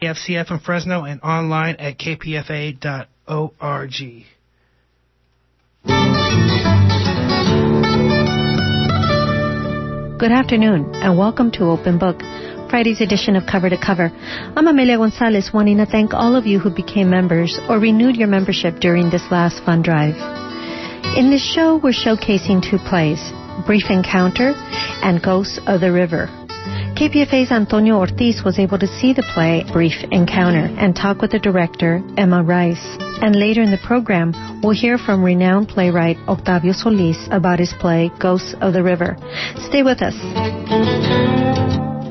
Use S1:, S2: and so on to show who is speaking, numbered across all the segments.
S1: FCF in Fresno and online at kpfa.org.
S2: Good afternoon and welcome to Open Book, Friday's edition of Cover to Cover. I'm Amelia Gonzalez wanting to thank all of you who became members or renewed your membership during this last fund drive. In this show, we're showcasing two plays, Brief Encounter and Ghosts of the River. KPFA's Antonio Ortiz was able to see the play Brief Encounter and talk with the director, Emma Rice. And later in the program, we'll hear from renowned playwright Octavio Solis about his play Ghosts of the River. Stay with us.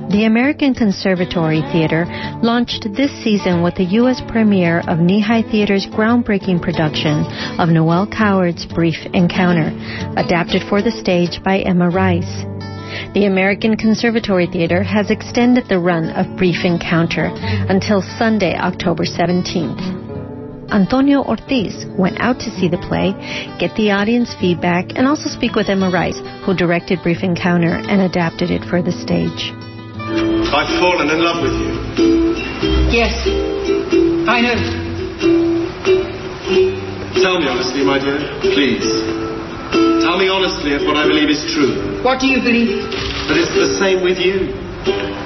S2: The American Conservatory Theater launched this season with the U.S. premiere of Kneehigh Theater's groundbreaking production of Noel Coward's Brief Encounter, adapted for the stage by Emma Rice. The American Conservatory Theater has extended the run of Brief Encounter until Sunday, October 17th. Antonio Ortiz went out to see the play, get the audience feedback, and also speak with Emma Rice, who directed Brief Encounter and adapted it for the stage.
S3: I've fallen in love with you.
S4: Yes, I know.
S3: Tell me honestly, my dear, please. Tell me honestly if what I believe is true.
S4: What do you believe?
S3: That it's the same with you.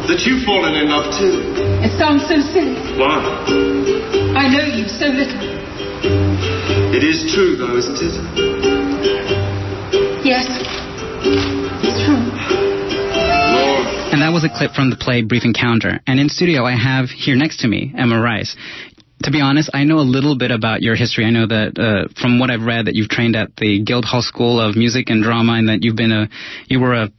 S3: That you've fallen in love too.
S4: It sounds so silly.
S3: Why?
S4: I know you so little.
S3: It is true, though, isn't it?
S4: Yes, it's true.
S3: Lord.
S5: And that was a clip from the play Brief Encounter. And in studio, I have here next to me Emma Rice to be honest, I know a little bit about your history. I know that uh, from what I've read that you've trained at the Guildhall School of Music and Drama, and that you've been a you were a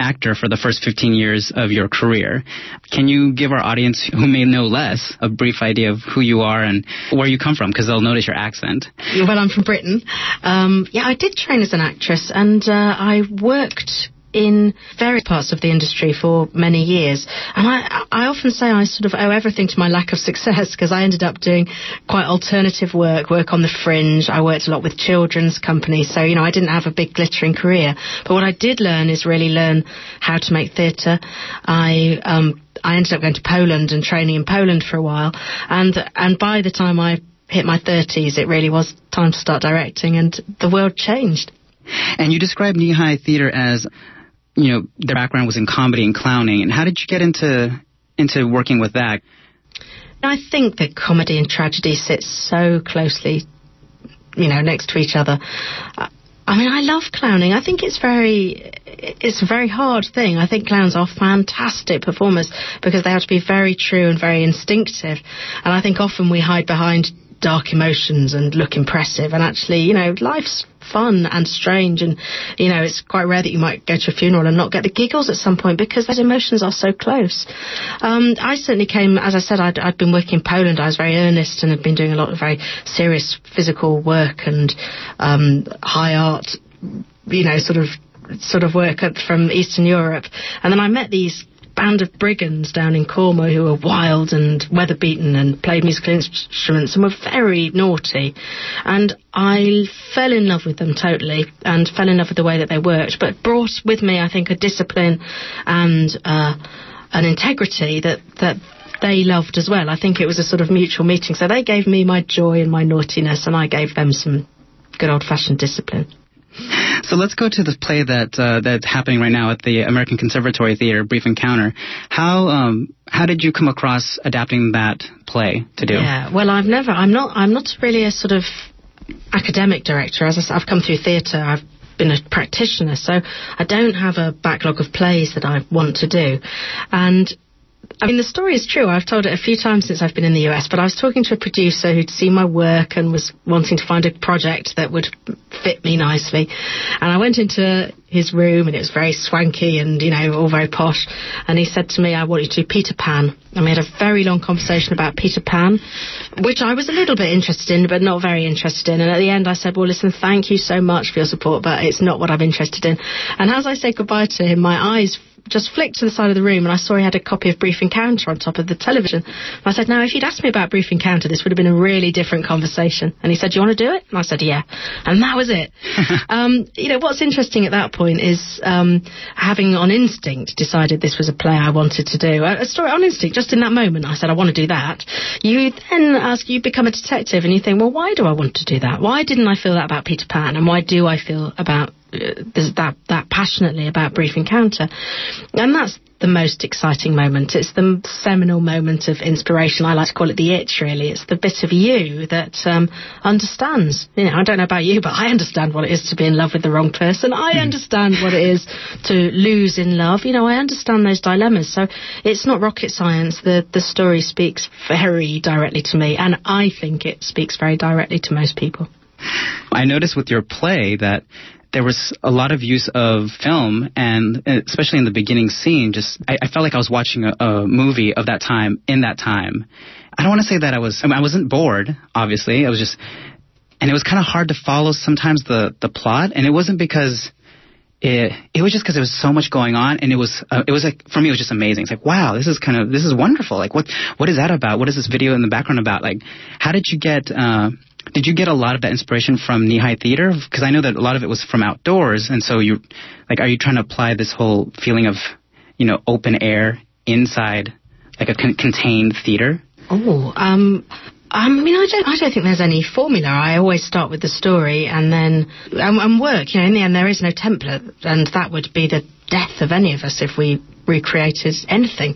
S5: actor for the first 15 years of your career. Can you give our audience who may know less a brief idea of who you are and where you come from? Because they'll notice your accent.
S6: Well, I'm from Britain. Um, yeah, I did train as an actress, and uh, I worked in various parts of the industry for many years. And I, I often say I sort of owe everything to my lack of success because I ended up doing quite alternative work, work on the fringe. I worked a lot with children's companies. So, you know, I didn't have a big glittering career. But what I did learn is really learn how to make theatre. I, um, I ended up going to Poland and training in Poland for a while. And, and by the time I hit my 30s, it really was time to start directing and the world changed.
S5: And you described Kneehigh Theater as you know, their background was in comedy and clowning. And how did you get into into working with that?
S6: I think that comedy and tragedy sit so closely, you know, next to each other. I mean, I love clowning. I think it's very, it's a very hard thing. I think clowns are fantastic performers because they have to be very true and very instinctive. And I think often we hide behind dark emotions and look impressive. And actually, you know, life's fun and strange. And, you know, it's quite rare that you might go to a funeral and not get the giggles at some point because those emotions are so close. Um, I certainly came, as I said, i had been working in Poland. I was very earnest and had been doing a lot of very serious physical work and um, high art, you know, sort of sort of work from Eastern Europe. And then I met these band of brigands down in Cornwall who were wild and weather beaten and played musical instruments and were very naughty. And I fell in love with them totally and fell in love with the way that they worked, but brought with me, I think, a discipline and uh, an integrity that, that they loved as well. I think it was a sort of mutual meeting. So they gave me my joy and my naughtiness, and I gave them some good old fashioned discipline.
S5: So let's go to the play that uh, that's happening right now at the American Conservatory Theater, Brief Encounter. How um, how did you come across adapting that play to do?
S6: Yeah, well, I've never. I'm not. I'm not really a sort of academic director. As I said, I've come through theatre. I've been a practitioner, so I don't have a backlog of plays that I want to do, and I mean, the story is true. I've told it a few times since I've been in the US, but I was talking to a producer who'd seen my work and was wanting to find a project that would fit me nicely. And I went into his room and it was very swanky and, you know, all very posh. And he said to me, I want you to do Peter Pan. And we had a very long conversation about Peter Pan, which I was a little bit interested in, but not very interested in. And at the end I said, well, listen, thank you so much for your support, but it's not what I'm interested in. And as I said goodbye to him, my eyes just flicked to the side of the room and I saw he had a copy of Brief Encounter on top of the television. And I said, now, if you'd asked me about Brief Encounter, this would have been a really different conversation. And he said, do you want to do it? And I said, yeah. And that was it. um, you know, what's interesting at that point is um, having on instinct decided this was a play I wanted to do. A, a story on instinct, just in that moment, I said I want to do that. You then ask, you become a detective, and you think, well, why do I want to do that? Why didn't I feel that about Peter Pan, and why do I feel about that that passionately about Brief Encounter? And that's the most exciting moment. It's the seminal moment of inspiration. I like to call it the itch, really. It's the bit of you that um, understands. You know, I don't know about you, but I understand what it is to be in love with the wrong person. I
S5: Hmm.
S6: understand what it is to lose in love. You know, I understand those dilemmas. So it's not rocket science. The the story speaks very directly to me, and I think it speaks very directly to most people.
S5: I noticed with your play that there was a lot of use of film, and uh, especially in the beginning scene, just I, I felt like I was watching a, a movie of that time in that time. I don't want to say that I was. I, mean, I wasn't bored. Obviously, I was just, and it was kind of hard to follow sometimes the the plot, and it wasn't because. It it was just because there was so much going on, and it was uh, it was like for me it was just amazing. It's like wow, this is kind of this is wonderful. Like what what is that about? What is this video in the background about? Like how did you get uh, did you get a lot of that inspiration from Kneehigh theater? Because I know that a lot of it was from outdoors, and so you, like, are you trying to apply this whole feeling of, you know, open air inside, like a con- contained theater?
S6: Oh, um, I mean, I don't, I don't think there's any formula. I always start with the story and then and, and work. You know, in the end, there is no template, and that would be the death of any of us if we recreated anything.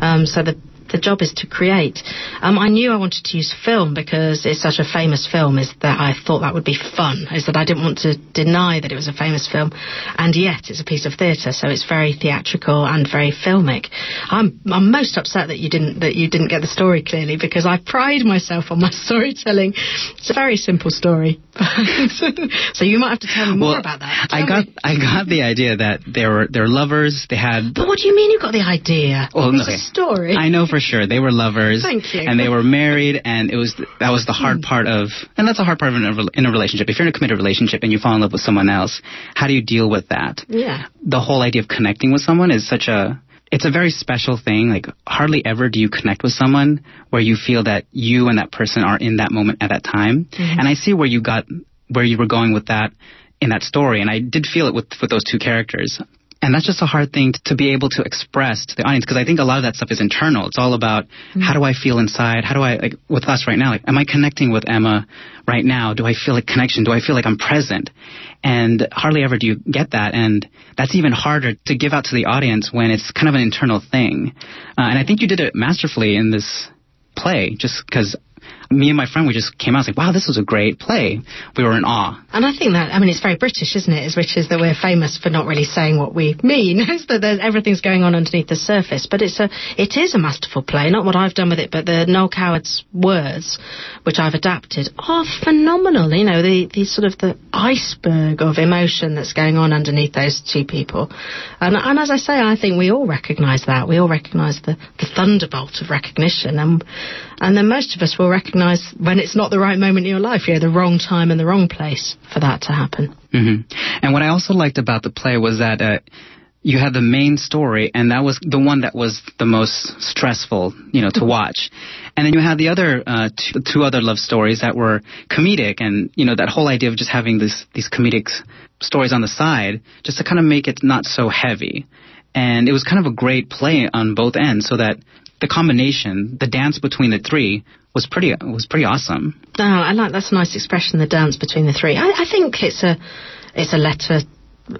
S6: Um, so the the job is to create. Um, I knew I wanted to use film because it's such a famous film. Is that I thought that would be fun. Is that I didn't want to deny that it was a famous film, and yet it's a piece of theatre, so it's very theatrical and very filmic. I'm I'm most upset that you didn't that you didn't get the story clearly because I pride myself on my storytelling. It's a very simple story, so you might have to tell me more
S5: well,
S6: about that.
S5: I got
S6: me.
S5: I got the idea that they were they're lovers. They had
S6: But what do you mean you got the idea?
S5: Well,
S6: it's
S5: okay.
S6: a story.
S5: I know for sure they were lovers.
S6: Thank you.
S5: And they were married, and it was that was the hard mm. part of, and that's a hard part of in a, in a relationship. If you're in a committed relationship and you fall in love with someone else, how do you deal with that?
S6: Yeah.
S5: The whole idea of connecting with someone is such a it's a very special thing. Like hardly ever do you connect with someone where you feel that you and that person are in that moment at that time. Mm-hmm. And I see where you got where you were going with that in that story, and I did feel it with with those two characters. And that's just a hard thing to, be able to express to the audience because I think a lot of that stuff is internal. It's all about how do I feel inside? How do I like with us right now? Like, am I connecting with Emma right now? Do I feel like connection? Do I feel like I'm present? And hardly ever do you get that, and that's even harder to give out to the audience when it's kind of an internal thing. Uh, and I think you did it masterfully in this play, just because me and my friend we just came out and said, "Wow, this was a great play." We were in awe.
S6: And I think that, I mean, it's very British, isn't it? As rich as that we're famous for not really saying what we mean. It's that everything's going on underneath the surface. But it's a, it is a masterful play. Not what I've done with it, but the Noel Coward's words, which I've adapted, are phenomenal. You know, the, the sort of the iceberg of emotion that's going on underneath those two people. And, and as I say, I think we all recognise that. We all recognise the, the thunderbolt of recognition. And, and then most of us will recognise when it's not the right moment in your life, you know, the wrong time and the wrong place for that to happen.
S5: hmm And what I also liked about the play was that uh, you had the main story, and that was the one that was the most stressful, you know, to watch. And then you had the other uh, two, two other love stories that were comedic, and you know that whole idea of just having this these comedic stories on the side, just to kind of make it not so heavy. And it was kind of a great play on both ends, so that the combination, the dance between the three, was pretty was pretty awesome.
S6: No, I like that's a nice expression. The dance between the three. I, I think it's a it's a letter.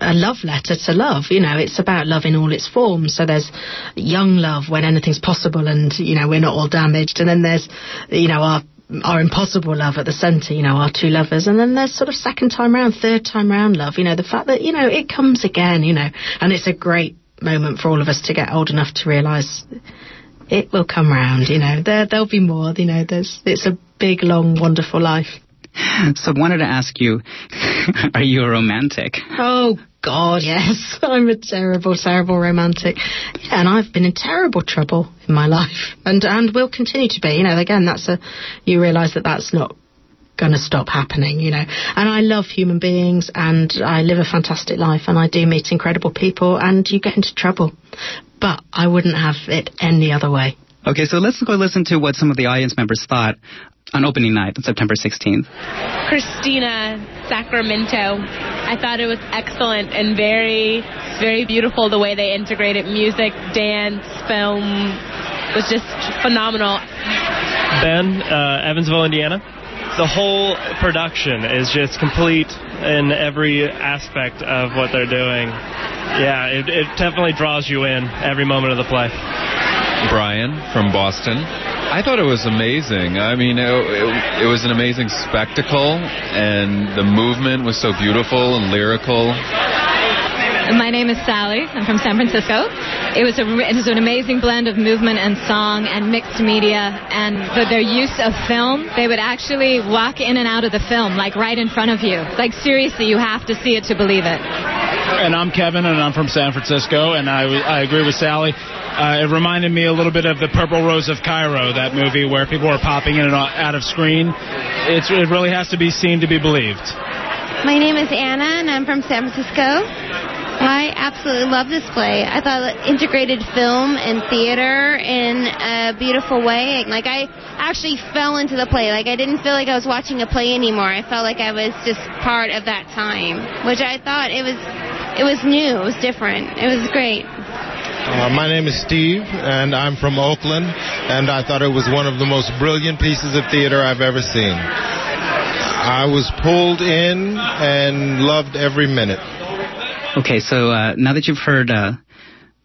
S6: A love letter to love, you know, it's about love in all its forms. So there's young love when anything's possible and, you know, we're not all damaged. And then there's, you know, our our impossible love at the centre, you know, our two lovers, and then there's sort of second time round, third time round love, you know, the fact that, you know, it comes again, you know, and it's a great moment for all of us to get old enough to realise it will come round, you know, there, there'll be more, you know, there's, it's a big, long, wonderful life.
S5: So I wanted to ask you, are you a romantic?
S6: Oh God, yes. I'm a terrible, terrible romantic. Yeah, and I've been in terrible trouble in my life, and and will continue to be. You know, again, that's a you realise that that's not going to stop happening. You know, and I love human beings, and I live a fantastic life, and I do meet incredible people, and you get into trouble, but I wouldn't have it any other way.
S5: Okay, so let's go listen to what some of the audience members thought on opening night on September 16th.
S7: Christina Sacramento. I thought it was excellent and very, very beautiful the way they integrated music, dance, film. It was just phenomenal.
S8: Ben, uh, Evansville, Indiana. The whole production is just complete in every aspect of what they're doing. Yeah, it, it definitely draws you in every moment of the play.
S9: Brian from Boston. I thought it was amazing. I mean, it, it, it, was an amazing spectacle, and the movement was so beautiful and lyrical.
S10: My name is Sally. I'm from San Francisco. It was, a, it was an amazing blend of movement and song and mixed media, and the, their use of film. They would actually walk in and out of the film, like right in front of you. Like seriously, you have to see it to believe it.
S11: And I'm Kevin, and I'm from San Francisco, and I, I agree with Sally. Uh, it reminded me a little bit of the Purple Rose of Cairo, that movie where people were popping in and out of screen. It's, it really has to be seen to be believed.
S12: My name is Anna, and I'm from San Francisco. I absolutely love this play. I thought it integrated film and theater in a beautiful way. Like I actually fell into the play. Like I didn't feel like I was watching a play anymore. I felt like I was just part of that time, which I thought it was it was new, it was different. It was great.
S13: Uh, my name is Steve, and I'm from Oakland, and I thought it was one of the most brilliant pieces of theater I've ever seen. I was pulled in and loved every minute.
S5: Okay, so uh, now that you've heard, uh,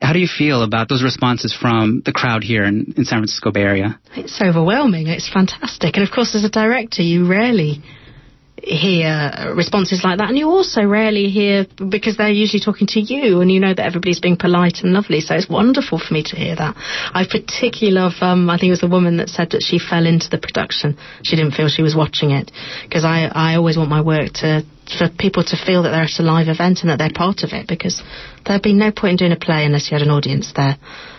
S5: how do you feel about those responses from the crowd here in, in San Francisco Bay Area?
S6: It's overwhelming. It's fantastic. And of course, as a director, you rarely hear responses like that, and you also rarely hear because they're usually talking to you, and you know that everybody's being polite and lovely. So it's wonderful for me to hear that. I particularly love. Um, I think it was the woman that said that she fell into the production. She didn't feel she was watching it because I I always want my work to for people to feel that they're at a live event and that they're part of it because there'd be no point in doing a play unless you had an audience there.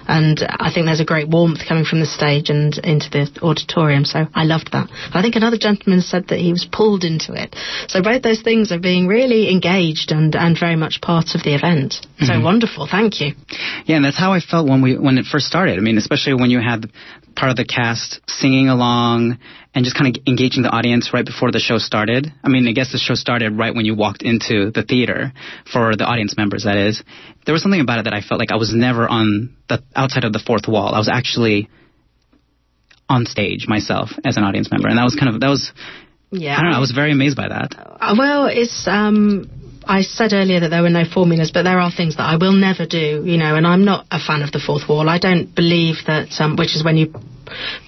S6: And I think there's a great warmth coming from the stage and into the auditorium, so I loved that. I think another gentleman said that he was pulled into it. So both those things are being really engaged and, and very much part of the event. So mm-hmm. wonderful, thank you.
S5: Yeah, and that's how I felt when we when it first started. I mean, especially when you had part of the cast singing along and just kind of engaging the audience right before the show started. I mean, I guess the show started right when you walked into the theater for the audience members, that is. There was something about it that I felt like I was never on the outside of the fourth wall. I was actually on stage myself as an audience member, and that was kind of that was. Yeah, I don't know. I was very amazed by that.
S6: Uh, well, it's um, I said earlier that there were no formulas, but there are things that I will never do, you know, and I'm not a fan of the fourth wall. I don't believe that, um, which is when you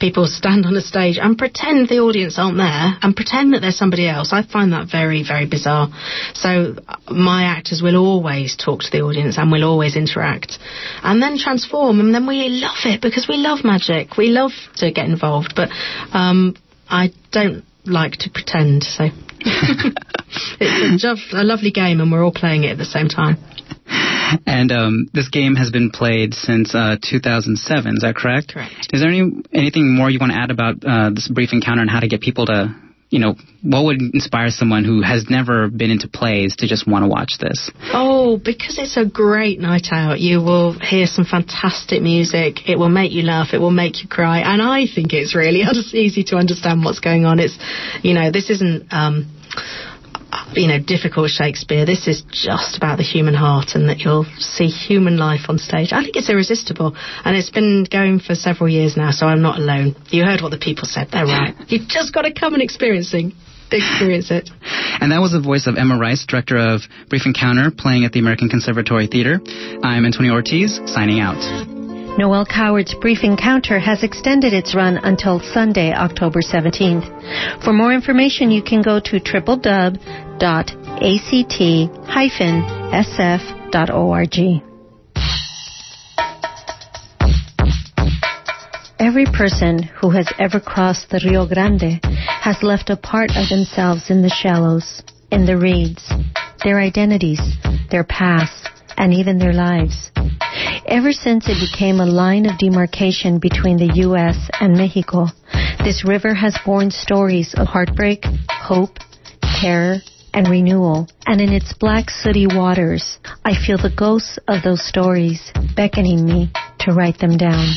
S6: people stand on a stage and pretend the audience aren't there and pretend that there's somebody else. I find that very, very bizarre. So my actors will always talk to the audience and will always interact and then transform and then we love it because we love magic. We love to get involved, but um, I don't like to pretend, so. it's a, a, lovely game, and we're all playing it at the same time.
S5: And um, this game has been played since uh, 2007. Is that correct?
S6: Correct.
S5: Is there any anything more you want to add about uh, this brief encounter and how to get people to you know, what would inspire someone who has never been into plays to just want to watch this?
S6: Oh, because it's a great night out. You will hear some fantastic music. It will make you laugh. It will make you cry. And I think it's really easy to understand what's going on. It's, you know, this isn't. Um, you know, difficult Shakespeare. This is just about the human heart and that you'll see human life on stage. I think it's irresistible. And it's been going for several years now, so I'm not alone. You heard what the people said. They're right. You've just got to come and experience experience it.
S5: And that was the voice of Emma Rice, director of Brief Encounter, playing at the American Conservatory Theater. I'm Antonio Ortiz, signing out.
S2: Noel Coward's Brief Encounter has extended its run until Sunday, October 17th. For more information, you can go to www.act-sf.org. Every person who has ever crossed the Rio Grande has left a part of themselves in the shallows, in the reeds, their identities, their past, and even their lives. Ever since it became a line of demarcation between the U.S. and Mexico, this river has borne stories of heartbreak, hope, terror, and renewal. And in its black sooty waters, I feel the ghosts of those stories beckoning me to write them down.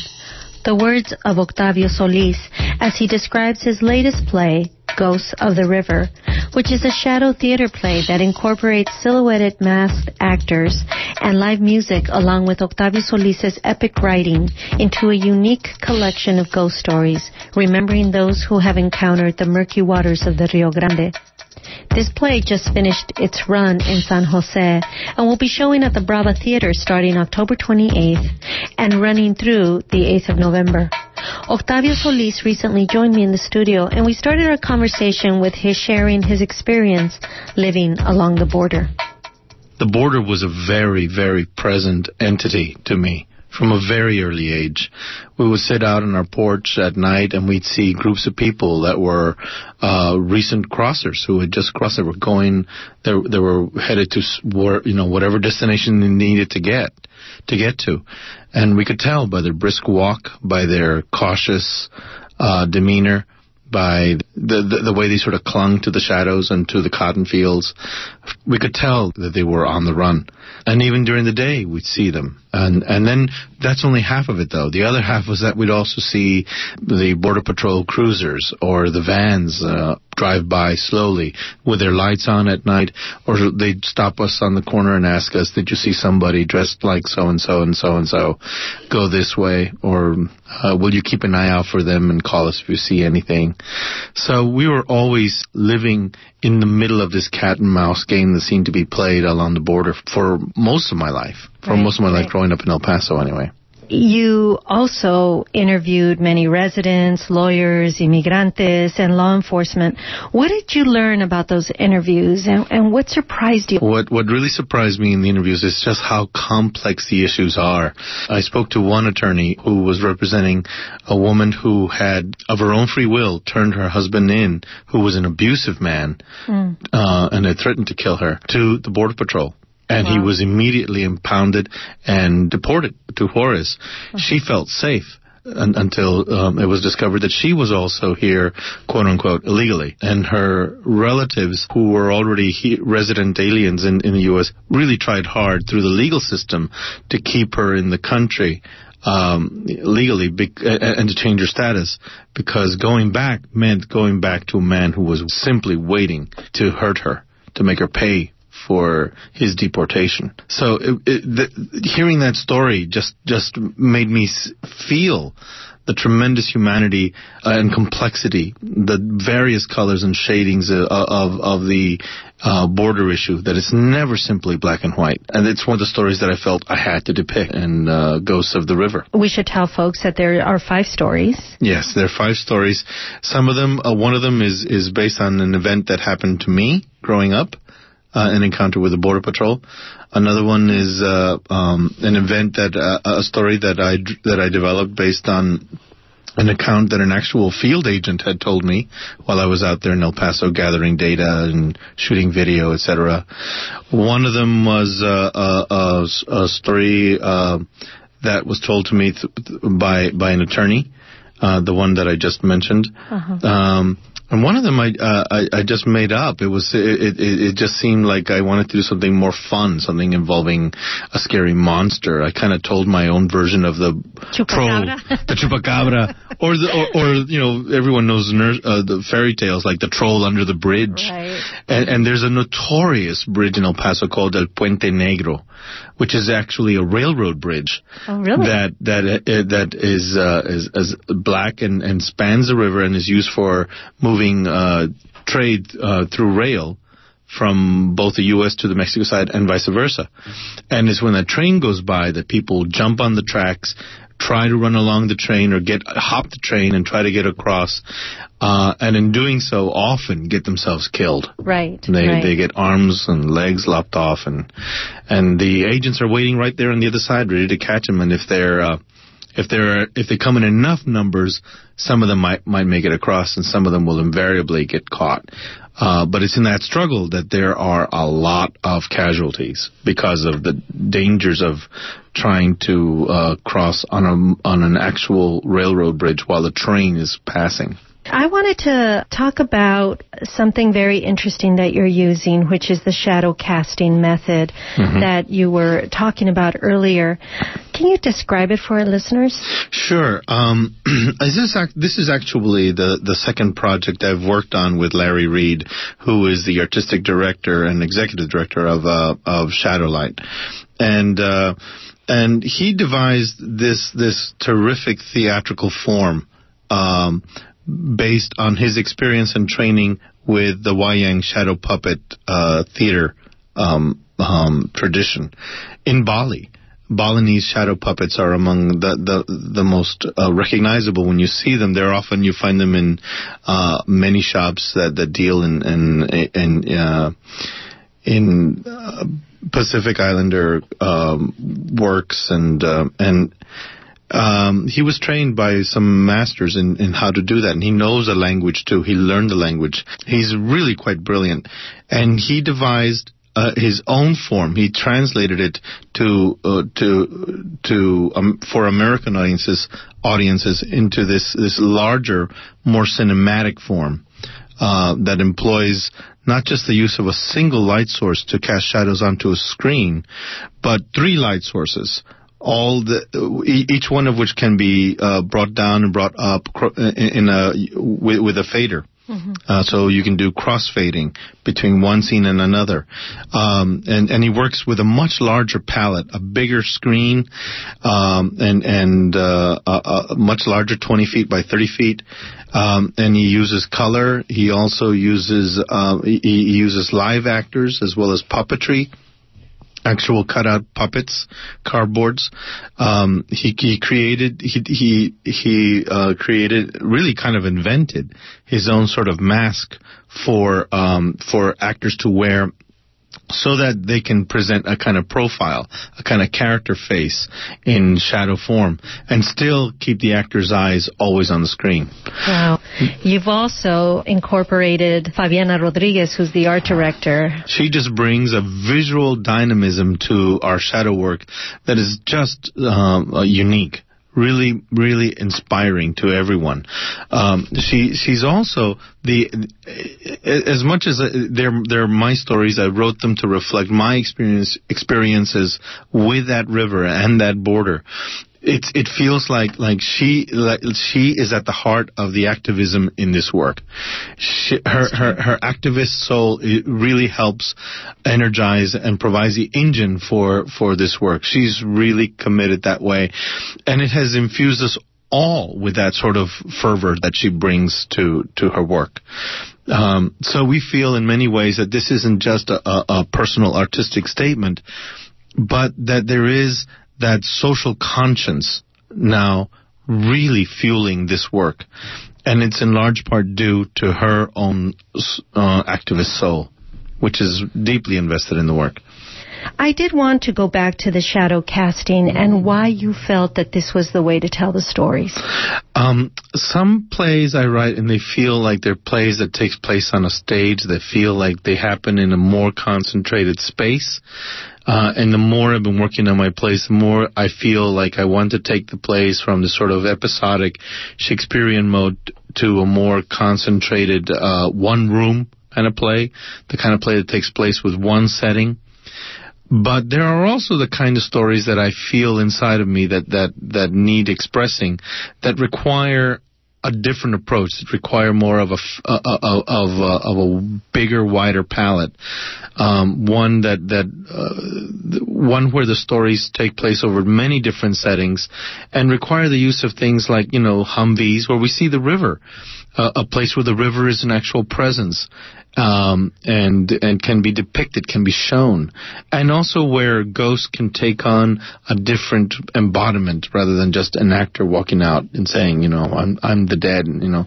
S2: The words of Octavio Solis as he describes his latest play, Ghosts of the River, which is a shadow theater play that incorporates silhouetted masked actors and live music along with Octavio Solis's epic writing into a unique collection of ghost stories, remembering those who have encountered the murky waters of the Rio Grande. This play just finished its run in San Jose and will be showing at the Brava Theater starting October 28th and running through the 8th of November. Octavio Solis recently joined me in the studio and we started our conversation with his sharing his experience living along the border.
S14: The border was a very, very present entity to me from a very early age. We would sit out on our porch at night and we'd see groups of people that were uh, recent crossers who had just crossed. They were going, they, they were headed to you know whatever destination they needed to get to get to, and we could tell by their brisk walk, by their cautious uh, demeanor, by the, the, the way they sort of clung to the shadows and to the cotton fields. We could tell that they were on the run. And even during the day, we'd see them. And and then that's only half of it, though. The other half was that we'd also see the border patrol cruisers or the vans uh, drive by slowly with their lights on at night, or they'd stop us on the corner and ask us, "Did you see somebody dressed like so and so and so and so go this way?" Or uh, will you keep an eye out for them and call us if you see anything? So we were always living in the middle of this cat and mouse game that seemed to be played along the border for most of my life, for
S2: Right,
S14: most of my
S2: right.
S14: life growing up in El Paso anyway.
S2: You also interviewed many residents, lawyers, immigrantes, and law enforcement. What did you learn about those interviews, and, and what surprised you?
S14: What what really surprised me in the interviews is just how complex the issues are. I spoke to one attorney who was representing a woman who had, of her own free will, turned her husband in, who was an abusive man,
S2: Mm.
S14: uh, and had threatened to kill her, to the Border Patrol. And he was immediately impounded and deported to Juarez. She felt safe un- until um, it was discovered that she was also here, quote unquote, illegally. And her relatives, who were already he- resident aliens in, in the U.S., really tried hard through the legal system to keep her in the country um, legally uh, and to change her status because going back meant going back to a man who was simply waiting to hurt her, to make her pay for his deportation. So it, it, the, hearing that story just just made me feel the tremendous humanity uh, and complexity, the various colors and shadings of of, of the uh, border issue. That it's never simply black and white, and it's one of the stories that I felt I had to depict in uh, Ghosts of the River.
S2: We should tell folks that there are five stories.
S14: Yes, there are five stories. Some of them, uh, one of them is is based on an event that happened to me growing up, uh, an encounter with the border patrol. Another one is uh, um, an event that uh, a story that I that I developed based on an account that an actual field agent had told me while I was out there in El Paso gathering data and shooting video, etc. One of them was uh, a, a, a story uh, that was told to me th- by by an attorney, uh, the one that I just mentioned. Um, and one of them I, uh, I I just made up. It was it, it it just seemed like I wanted to do something more fun, something involving a scary monster. I kind of told my own version of the troll,
S2: Chupacabra.
S14: the chupacabra, or the or, or you know everyone knows uh, the fairy tales like the troll under the bridge. And, and there's a notorious bridge in El Paso called El Puente Negro, which is actually a railroad bridge
S2: Oh, really?
S14: that that uh, that is uh, is, is black and, and spans the river and is used for moving uh, trade uh, through rail from both the U.S. to the Mexico side and vice versa. And it's when a train goes by that people jump on the tracks, try to run along the train or get hop the train and try to get across, uh, and in doing so, often get themselves killed.
S2: Right.
S14: They
S2: right.
S14: they get arms and legs lopped off, and and the agents are waiting right there on the other side, ready to catch them. And if they're uh, if they're if they come in enough numbers, some of them might might make it across, and some of them will invariably get caught. Uh, but it's in that struggle that there are a lot of casualties because of the dangers of trying to uh, cross on a on an actual railroad bridge while the train is passing.
S2: I wanted to talk about something very interesting that you're using, which is the shadow casting method
S14: Mhm.
S2: that you were talking about earlier. Can you describe it for our listeners?
S14: Sure. Um, this, is this is actually the, the second project I've worked on with Larry Reed, who is the artistic director and executive director of uh, of Shadowlight, and uh, and he devised this this terrific theatrical form. Um, based on his experience and training with the Wayang shadow puppet uh, theater um, um, tradition in Bali. Balinese shadow puppets are among the the, the most uh, recognizable when you see them. They're often you find them in uh, many shops that, that deal in in in, uh, in uh, Pacific Islander um, works and uh, and um, he was trained by some masters in, in how to do that, and he knows the language too. He learned the language. He's really quite brilliant, and he devised uh, his own form. He translated it to uh, to to um, for American audiences audiences into this this larger, more cinematic form uh, that employs not just the use of a single light source to cast shadows onto a screen, but three light sources all the each one of which can be uh, brought down and brought up in a with, with a fader. Uh, so you can do crossfading between one scene and another, um, and and he works with a much larger palette, a bigger screen, um, and and uh, a, a much larger 20 feet by 30 feet, um, and he uses color. He also uses uh, he, he uses live actors as well as puppetry actual cutout puppets, cardboards. Um, he, he created he he he uh, created really kind of invented his own sort of mask for um, for actors to wear. So that they can present a kind of profile, a kind of character face in shadow form, and still keep the actor's eyes always on the screen.
S2: Wow. You've also incorporated Favianna Rodriguez, who's the art director.
S14: She just brings a visual dynamism to our shadow work that is just um, unique. Really, really inspiring to everyone. Um, she she's also the as much as uh, they're they're my stories. I wrote them to reflect my experience experiences with that river and that border it it feels like like she like she is at the heart of the activism in this work. She, her her her activist soul really helps energize and provides the engine for for this work. She's really committed that way, and it has infused us all with that sort of fervor that she brings to to her work. Um, so we feel in many ways that this isn't just a, a, a personal artistic statement, but that there is that social conscience now really fueling this work. And it's in large part due to her own uh, activist soul, which is deeply invested in the work.
S2: I did want to go back to the shadow casting and why you felt that this was the way to tell the stories.
S14: Um, some plays I write and they feel like they're plays that takes place on a stage that feel like they happen in a more concentrated space. Uh, and the more I've been working on my plays, the more I feel like I want to take the plays from the sort of episodic Shakespearean mode to a more concentrated, uh, one room kind of play, the kind of play that takes place with one setting. But there are also the kind of stories that I feel inside of me that, that, that need expressing that require a different approach that require more of a uh, of of a bigger, wider palette. Um, one that that uh, one where the stories take place over many different settings, and require the use of things like you know Humvees, where we see the river, uh, a place where the river is an actual presence. Um, and and can be depicted, can be shown, and also where ghosts can take on a different embodiment rather than just an actor walking out and saying, you know, I'm I'm the dead. You know,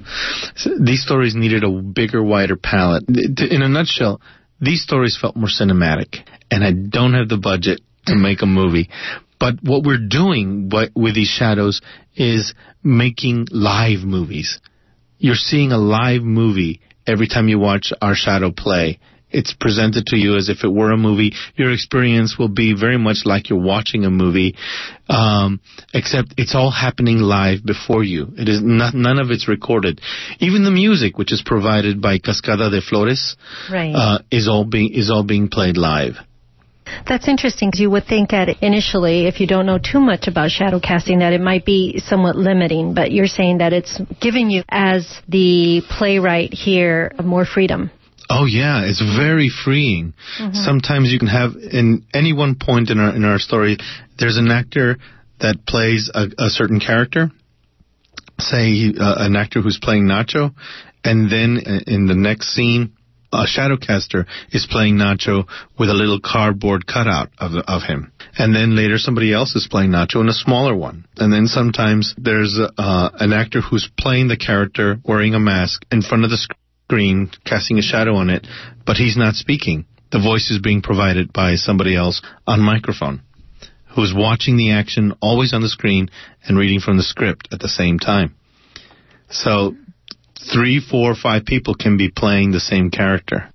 S14: so these stories needed a bigger, wider palette. In a nutshell, these stories felt more cinematic, and I don't have the budget to make a movie. But what we're doing with these shadows is making live movies. You're seeing a live movie every time you watch our shadow play It's presented to you as if it were a movie. Your experience will be very much like you're watching a movie, um, except it's all happening live before you. It is not, none of it's recorded. Even the music, which is provided by Cascada de Flores,
S2: Right.
S14: uh, is all being is all being played live.
S2: That's interesting because you would think that initially, if you don't know too much about shadow casting, that it might be somewhat limiting. But you're saying that it's giving you, as the playwright here, more freedom.
S14: Oh yeah, it's very freeing.
S2: Mhm.
S14: Sometimes you can have in any one point in our in our story, there's an actor that plays a, a certain character. Say uh, an actor who's playing Nacho, and then uh, in the next scene, a shadowcaster is playing Nacho with a little cardboard cutout of of him, and then later somebody else is playing Nacho in a smaller one, and then sometimes there's uh, an actor who's playing the character wearing a mask in front of the screen, casting a shadow on it, but he's not speaking. The voice is being provided by somebody else on microphone, who's watching the action always on the screen and reading from the script at the same time. So three, four, five people can be playing the same character.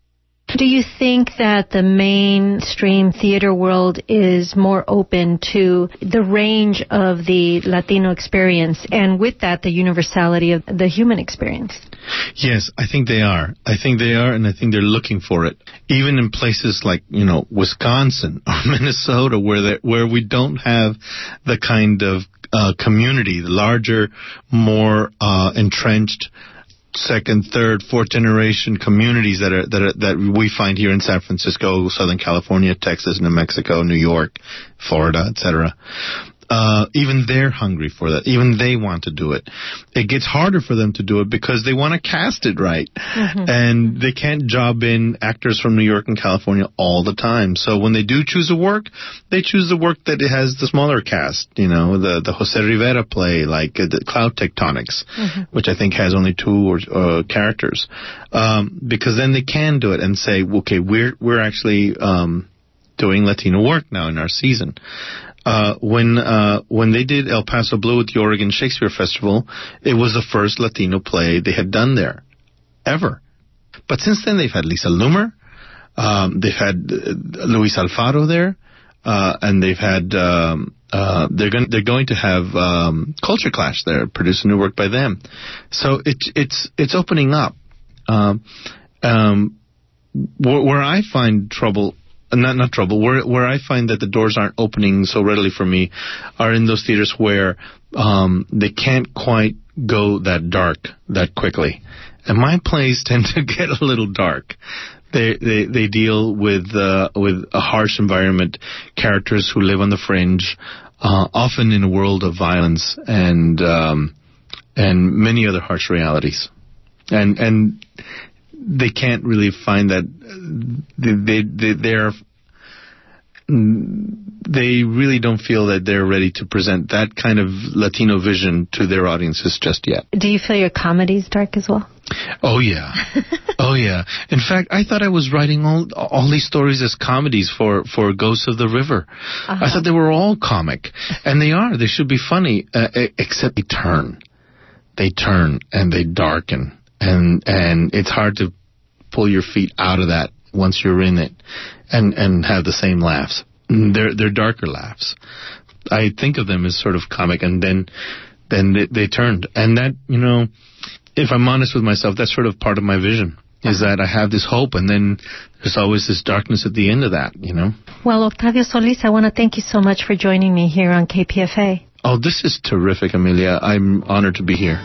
S2: Do you think that the mainstream theater world is more open to the range of the Latino experience and with that the universality of the human experience?
S14: Yes, I think they are. I think they are, and I think they're looking for it. Even in places like you know Wisconsin or Minnesota, where they, where we don't have the kind of uh, community, the larger, more uh, entrenched second, third, fourth generation communities that are that are, that we find here in San Francisco, Southern California, Texas, New Mexico, New York, Florida, etc. Uh, even they're hungry for that. Even they want to do it. It gets harder for them to do it because they want to cast it right. And they can't job in actors from New York and California all the time. So when they do choose a work, they choose the work that has the smaller cast. You know, the the Jose Rivera play, like uh, the Cloud Tectonics, which I think has only two or, uh, characters, um, because then they can do it and say, okay, we're we're actually um, doing Latino work now in our season. Uh, when uh, when they did El Paso Blue at the Oregon Shakespeare Festival, it was the first Latino play they had done there, ever. But since then, they've had Lisa Loomer, um, they've had uh, Luis Alfaro there, uh, and they've had um, uh, they're going they're going to have um, Culture Clash there, produce a new work by them. So it's it's it's opening up. Um, um, where, I find trouble not not trouble. Where where I find that the doors aren't opening so readily for me are in those theaters where um they can't quite go that dark that quickly. And my plays tend to get a little dark. They they they deal with uh with a harsh environment. Characters who live on the fringe uh often in a world of violence and um and many other harsh realities. And and they can't really find that they they, they they're they really don't feel that they're ready to present that kind of Latino vision to their audiences just yet.
S2: Do you feel your comedy's dark as well?
S14: Oh yeah, oh yeah. In fact, I thought I was writing all all these stories as comedies for for Ghosts of the River.
S2: Uh-huh.
S14: I thought they were all comic, and they are. They should be funny, uh, except they turn, they turn and they darken, and and it's hard to pull your feet out of that once you're in it, and and have the same laughs. They're they're darker laughs. I think of them as sort of comic, and then then they, they turned, and that you know, if I'm honest with myself, that's sort of part of my vision. Is that I have this hope, and then there's always this darkness at the end of that, you know.
S2: Well, Octavio Solis, I want to thank you so much for joining me here on KPFA.
S14: Oh, this is terrific, Amelia. I'm honored to be here.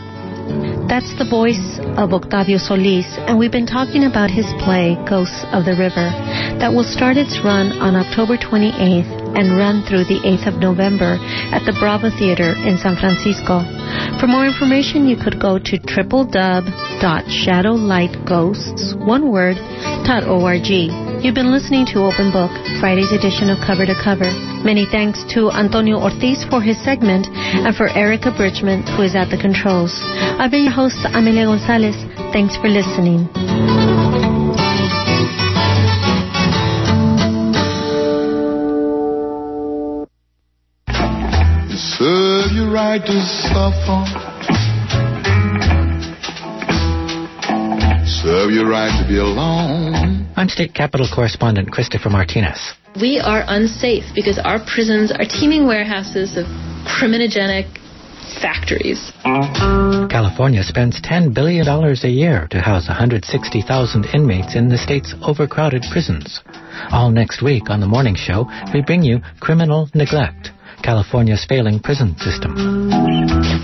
S2: That's the voice of Octavio Solis, and we've been talking about his play, Ghosts of the River, that will start its run on October 28th and run through the 8th of November at the Brava Theater in San Francisco. For more information, you could go to www.shadowlightghosts, one word, .org. You've been listening to Open Book, Friday's edition of Cover to Cover. Many thanks to Antonio Ortiz for his segment and for Erica Bridgman, who is at the controls. I've been host, Amelia Gonzalez. Thanks for listening.
S15: serve you right to suffer. Serve you right to be alone.
S16: I'm State Capitol correspondent Christopher Martinez.
S17: We are unsafe because our prisons are teeming warehouses of criminogenic factories.
S16: California spends $10 billion a year to house 160,000 inmates in the state's overcrowded prisons. All next week on The Morning Show, we bring you Criminal Neglect. California's failing prison system.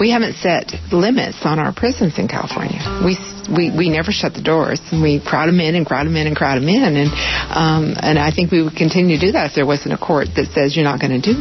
S18: We haven't set limits on our prisons in California. We we, we never shut the doors. And we crowd them in and crowd them in and crowd them in, and um, and I think we would continue to do that if there wasn't a court that says you're not going to do